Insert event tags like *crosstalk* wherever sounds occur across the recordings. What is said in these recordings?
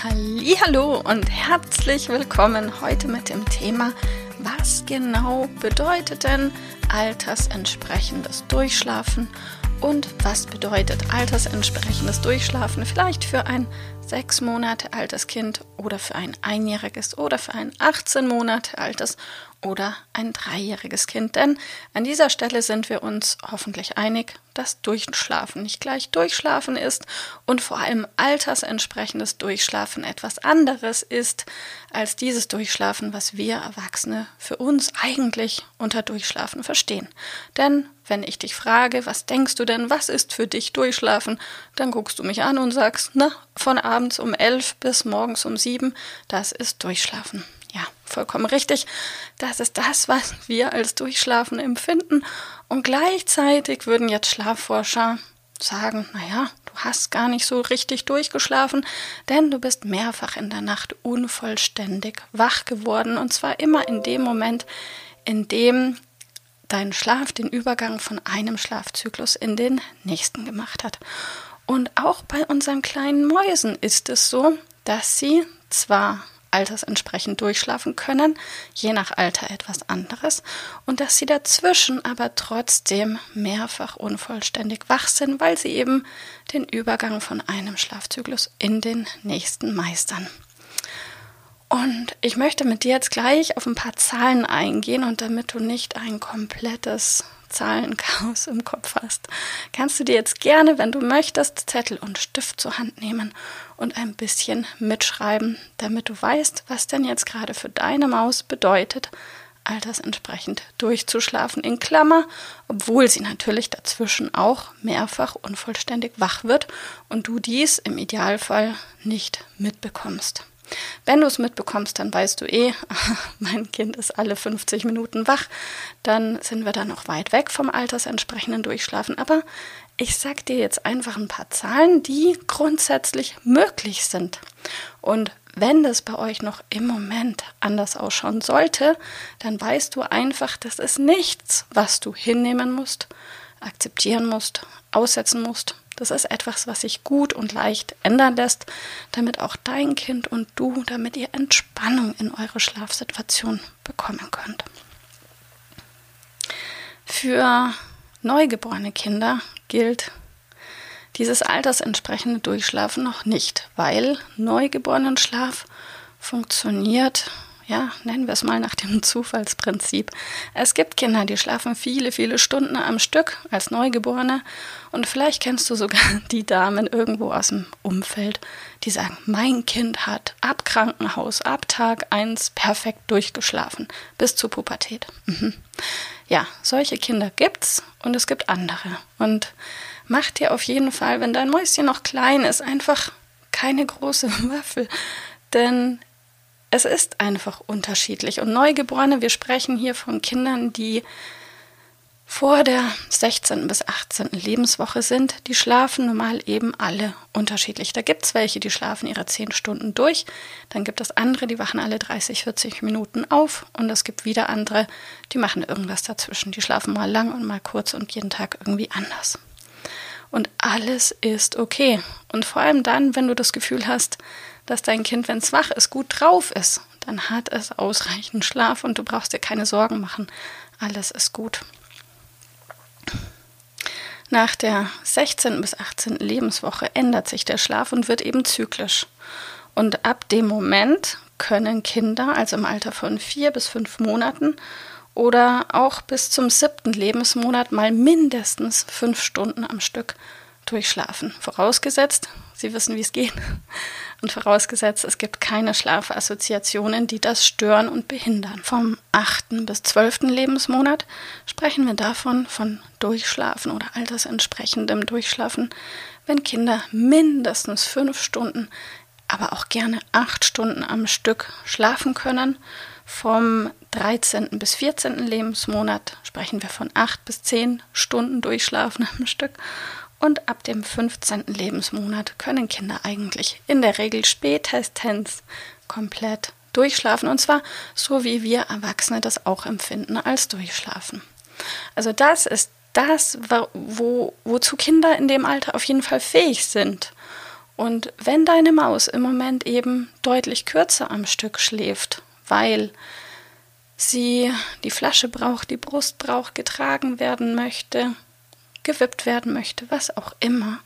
Hallo und herzlich willkommen heute mit dem Thema, was genau bedeutet denn altersentsprechendes Durchschlafen und was bedeutet altersentsprechendes Durchschlafen vielleicht für ein sechs Monate altes Kind oder für ein einjähriges oder für ein 18 Monate altes oder ein dreijähriges Kind. Denn an dieser Stelle sind wir uns hoffentlich einig, dass Durchschlafen nicht gleich Durchschlafen ist und vor allem altersentsprechendes Durchschlafen etwas anderes ist als dieses Durchschlafen, was wir Erwachsene für uns eigentlich unter Durchschlafen verstehen. Denn wenn ich dich frage, was denkst du denn, was ist für dich Durchschlafen, dann guckst du mich an und sagst, na, von abends um elf bis morgens um sieben, das ist Durchschlafen. Vollkommen richtig. Das ist das, was wir als Durchschlafen empfinden. Und gleichzeitig würden jetzt Schlafforscher sagen, naja, du hast gar nicht so richtig durchgeschlafen, denn du bist mehrfach in der Nacht unvollständig wach geworden. Und zwar immer in dem Moment, in dem dein Schlaf den Übergang von einem Schlafzyklus in den nächsten gemacht hat. Und auch bei unseren kleinen Mäusen ist es so, dass sie zwar altersentsprechend durchschlafen können, je nach Alter etwas anderes, und dass sie dazwischen aber trotzdem mehrfach unvollständig wach sind, weil sie eben den Übergang von einem Schlafzyklus in den nächsten meistern. Und ich möchte mit dir jetzt gleich auf ein paar Zahlen eingehen und damit du nicht ein komplettes Zahlenchaos im Kopf hast, kannst du dir jetzt gerne, wenn du möchtest, Zettel und Stift zur Hand nehmen und ein bisschen mitschreiben, damit du weißt, was denn jetzt gerade für deine Maus bedeutet, altersentsprechend durchzuschlafen in Klammer, obwohl sie natürlich dazwischen auch mehrfach unvollständig wach wird und du dies im Idealfall nicht mitbekommst. Wenn du es mitbekommst, dann weißt du eh, *laughs* mein Kind ist alle 50 Minuten wach, dann sind wir da noch weit weg vom altersentsprechenden Durchschlafen. Aber ich sag dir jetzt einfach ein paar Zahlen, die grundsätzlich möglich sind. Und wenn das bei euch noch im Moment anders ausschauen sollte, dann weißt du einfach, das ist nichts, was du hinnehmen musst, akzeptieren musst, aussetzen musst, das ist etwas, was sich gut und leicht ändern lässt, damit auch dein Kind und du, damit ihr Entspannung in eure Schlafsituation bekommen könnt. Für neugeborene Kinder gilt dieses altersentsprechende Durchschlafen noch nicht, weil Neugeborenenschlaf funktioniert ja, nennen wir es mal nach dem *laughs* Zufallsprinzip. Es gibt Kinder, die schlafen viele, viele Stunden am Stück als Neugeborene und vielleicht kennst du sogar *laughs* die Damen irgendwo aus dem Umfeld, die sagen, mein Kind hat ab Krankenhaus, ab Tag 1 perfekt durchgeschlafen, bis zur Pubertät. Mhm. Ja, solche Kinder gibt's und es gibt andere. Und mach dir auf jeden Fall, wenn dein Mäuschen noch klein ist, einfach keine große *laughs* Waffel. Denn es ist einfach unterschiedlich. Und Neugeborene, wir sprechen hier von Kindern, die vor der 16. bis 18. Lebenswoche sind, die schlafen normal eben alle unterschiedlich. Da gibt es welche, die schlafen ihre 10 Stunden durch, dann gibt es andere, die wachen alle 30, 40 Minuten auf und es gibt wieder andere, die machen irgendwas dazwischen. Die schlafen mal lang und mal kurz und jeden Tag irgendwie anders. Und alles ist okay. Und vor allem dann, wenn du das Gefühl hast, dass dein Kind, wenn es wach ist, gut drauf ist, dann hat es ausreichend Schlaf und du brauchst dir keine Sorgen machen. Alles ist gut. Nach der 16. bis 18. Lebenswoche ändert sich der Schlaf und wird eben zyklisch. Und ab dem Moment können Kinder, also im Alter von vier bis fünf Monaten oder auch bis zum siebten Lebensmonat, mal mindestens fünf Stunden am Stück durchschlafen. Vorausgesetzt, Sie wissen, wie es geht. Und vorausgesetzt, es gibt keine Schlafassoziationen, die das stören und behindern. Vom achten bis zwölften Lebensmonat sprechen wir davon von Durchschlafen oder altersentsprechendem Durchschlafen, wenn Kinder mindestens fünf Stunden aber auch gerne acht Stunden am Stück schlafen können. Vom 13. bis 14. Lebensmonat sprechen wir von acht bis zehn Stunden Durchschlafen am Stück. Und ab dem 15. Lebensmonat können Kinder eigentlich in der Regel spätestens komplett durchschlafen. Und zwar so, wie wir Erwachsene das auch empfinden als Durchschlafen. Also das ist das, wo, wozu Kinder in dem Alter auf jeden Fall fähig sind. Und wenn deine Maus im Moment eben deutlich kürzer am Stück schläft, weil sie die Flasche braucht, die Brust braucht, getragen werden möchte, gewippt werden möchte, was auch immer,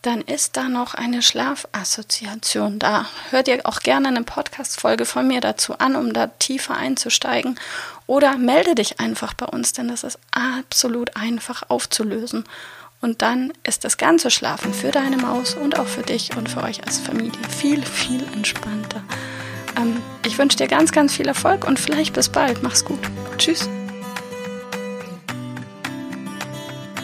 dann ist da noch eine Schlafassoziation da. Hört ihr auch gerne eine Podcast-Folge von mir dazu an, um da tiefer einzusteigen. Oder melde dich einfach bei uns, denn das ist absolut einfach aufzulösen. Und dann ist das ganze Schlafen für deine Maus und auch für dich und für euch als Familie viel, viel entspannter. Ähm, ich wünsche dir ganz, ganz viel Erfolg und vielleicht bis bald. Mach's gut. Tschüss.